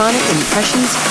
Electronic Impressions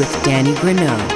with Danny Grunow.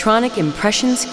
Electronic Impressions.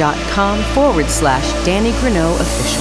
facebook.com forward slash Danny Grunow Official.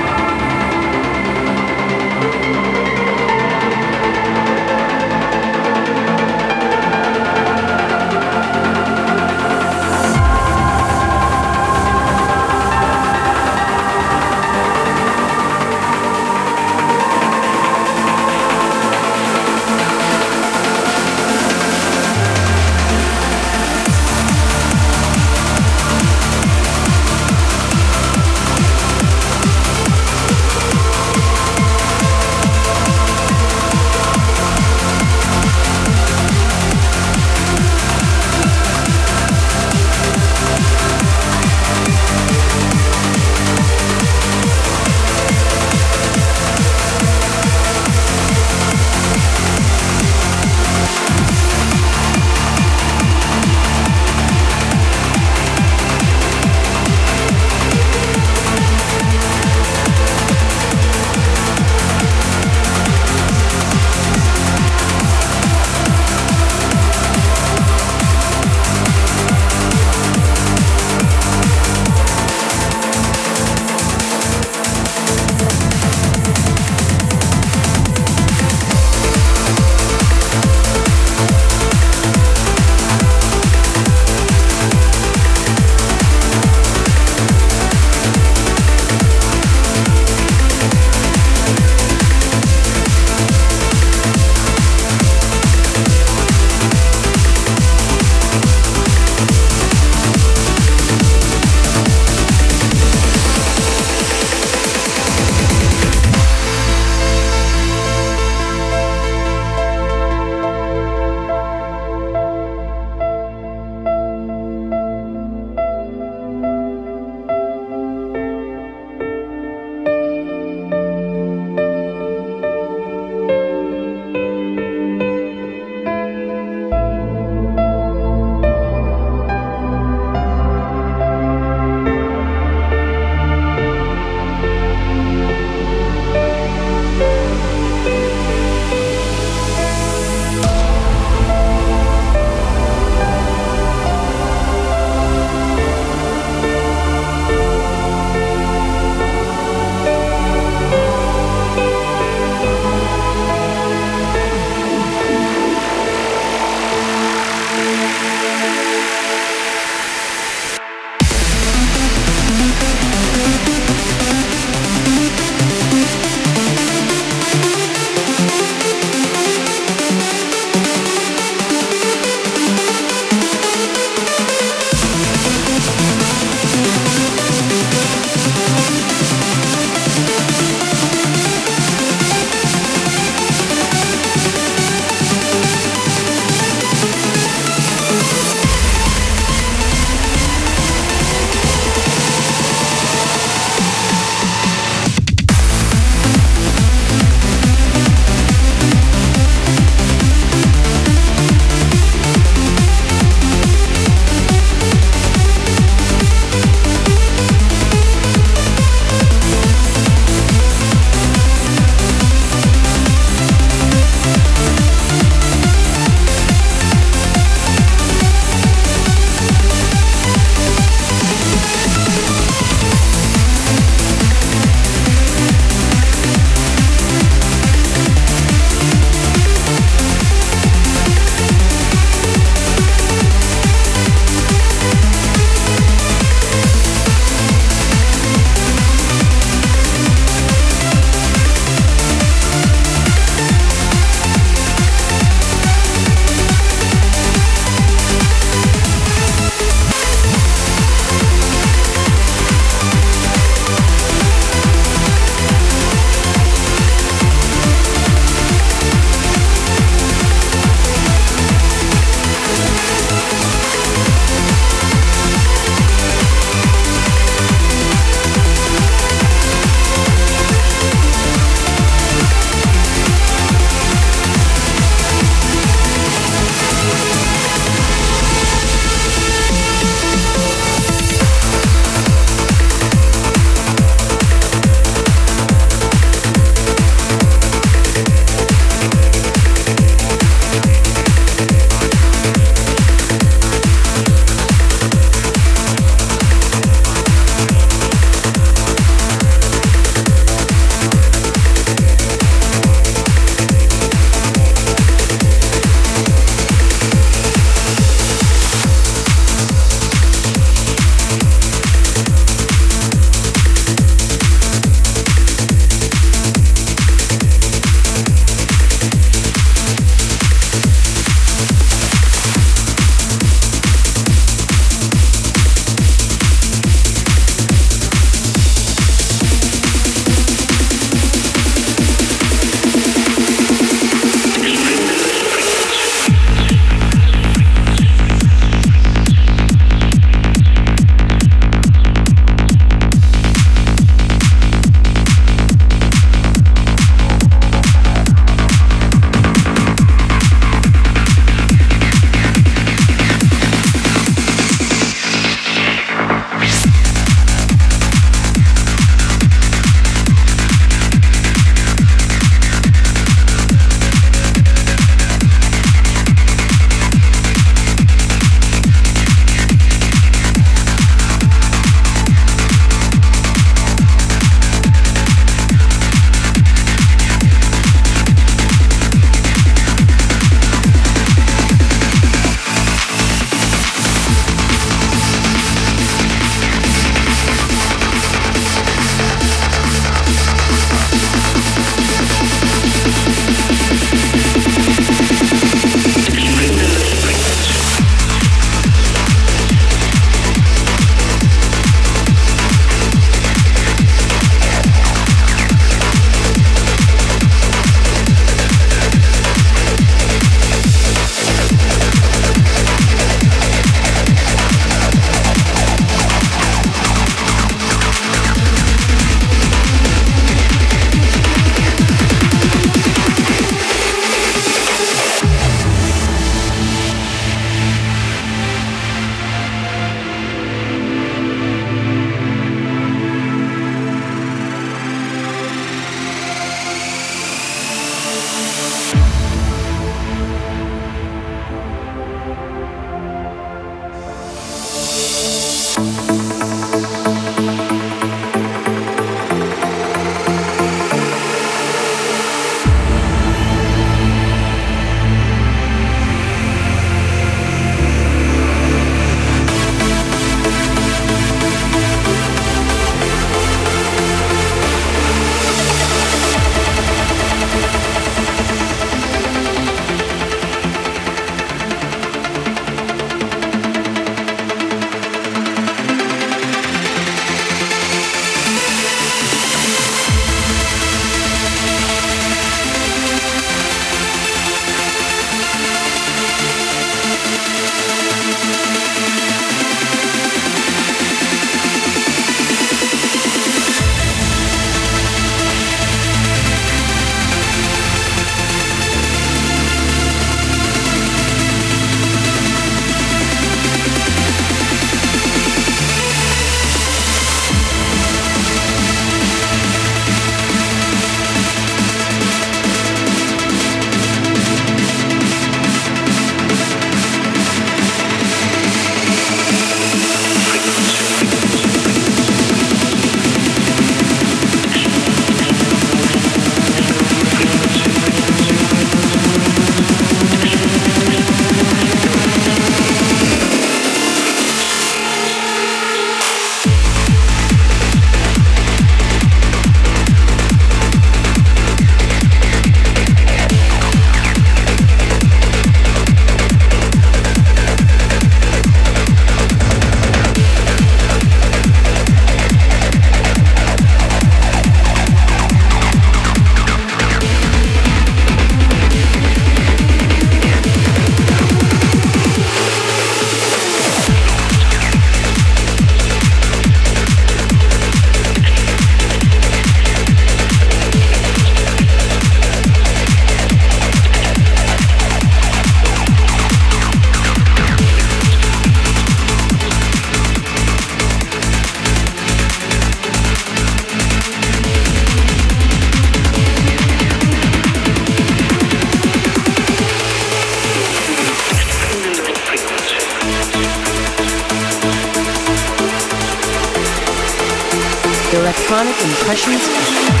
Impressions.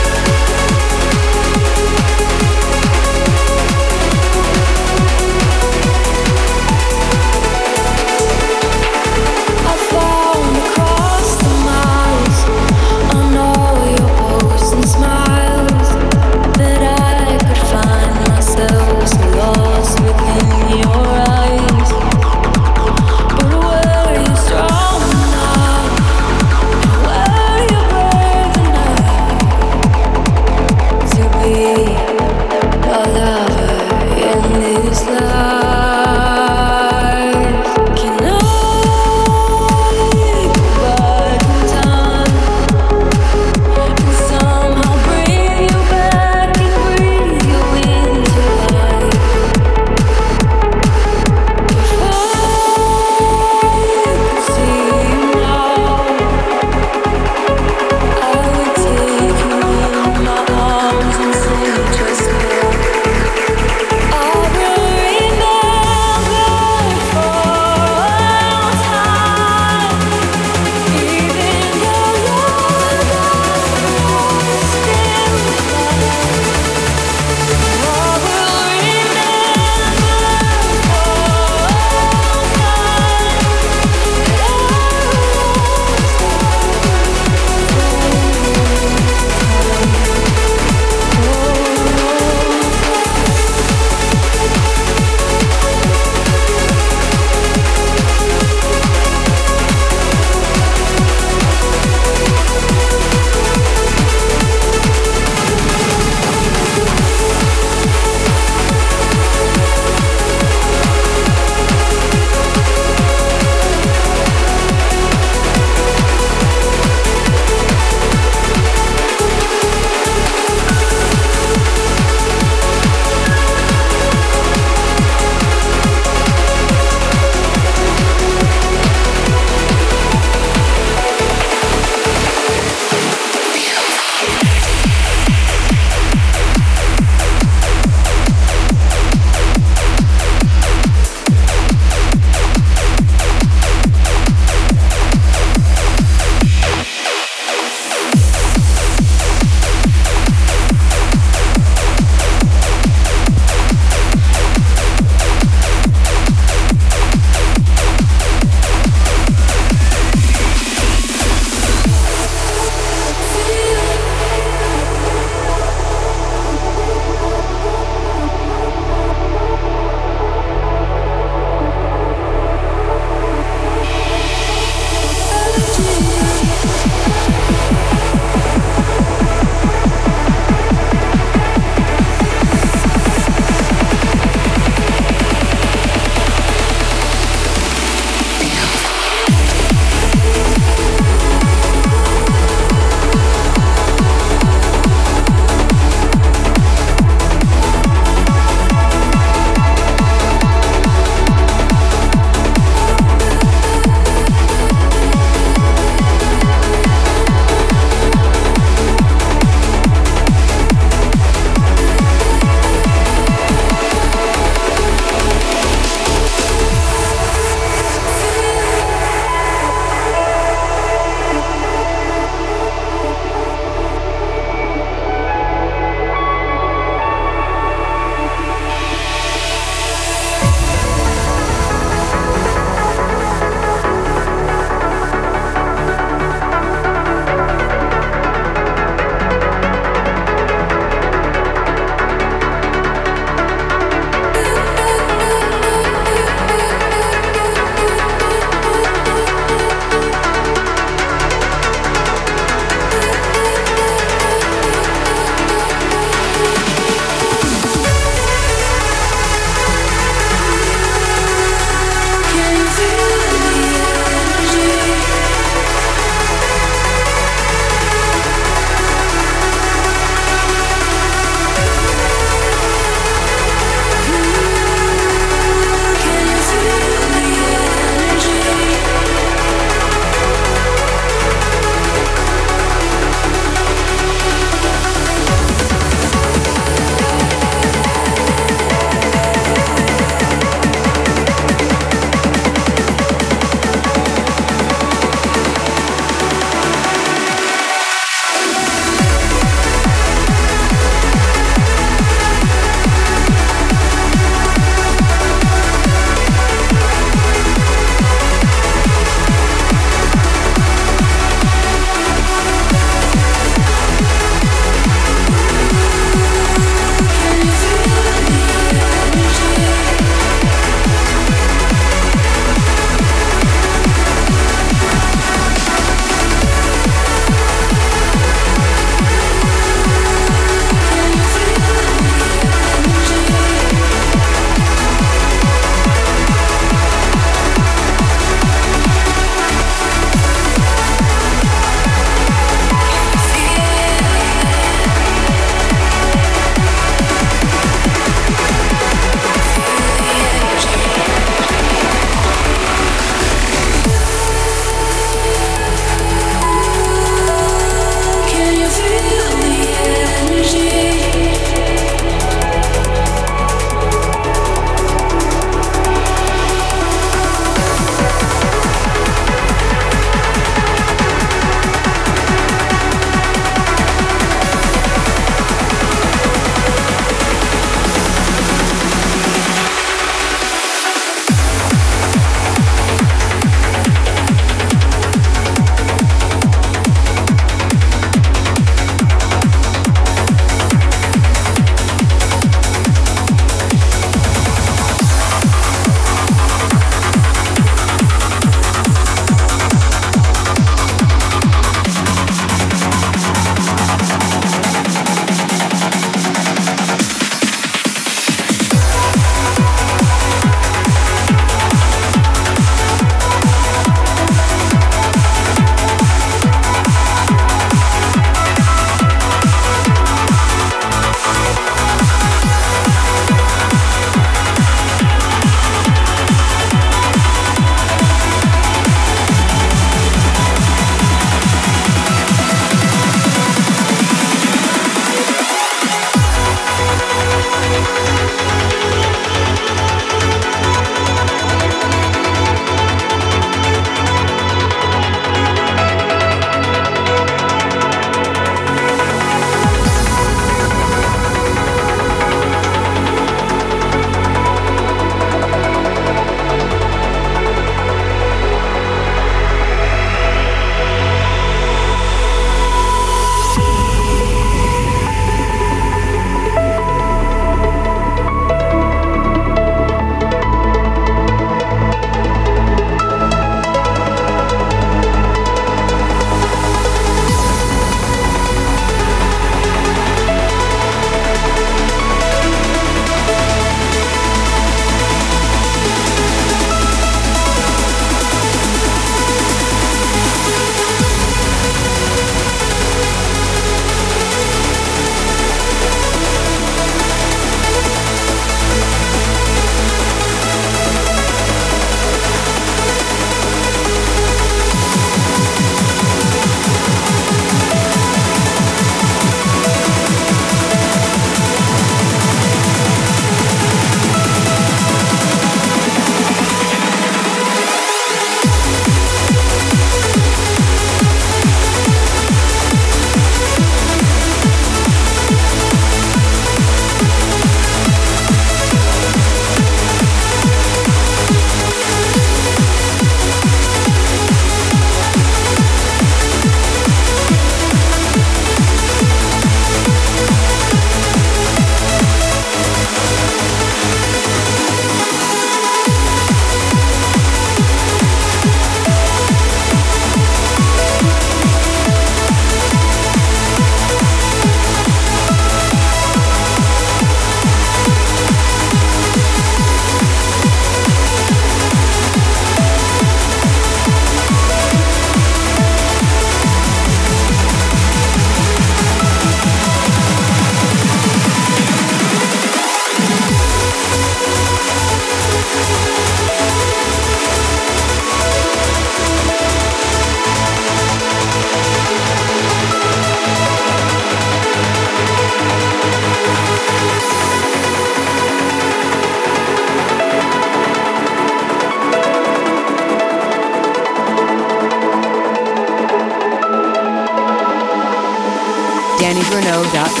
DannyGrunow.com.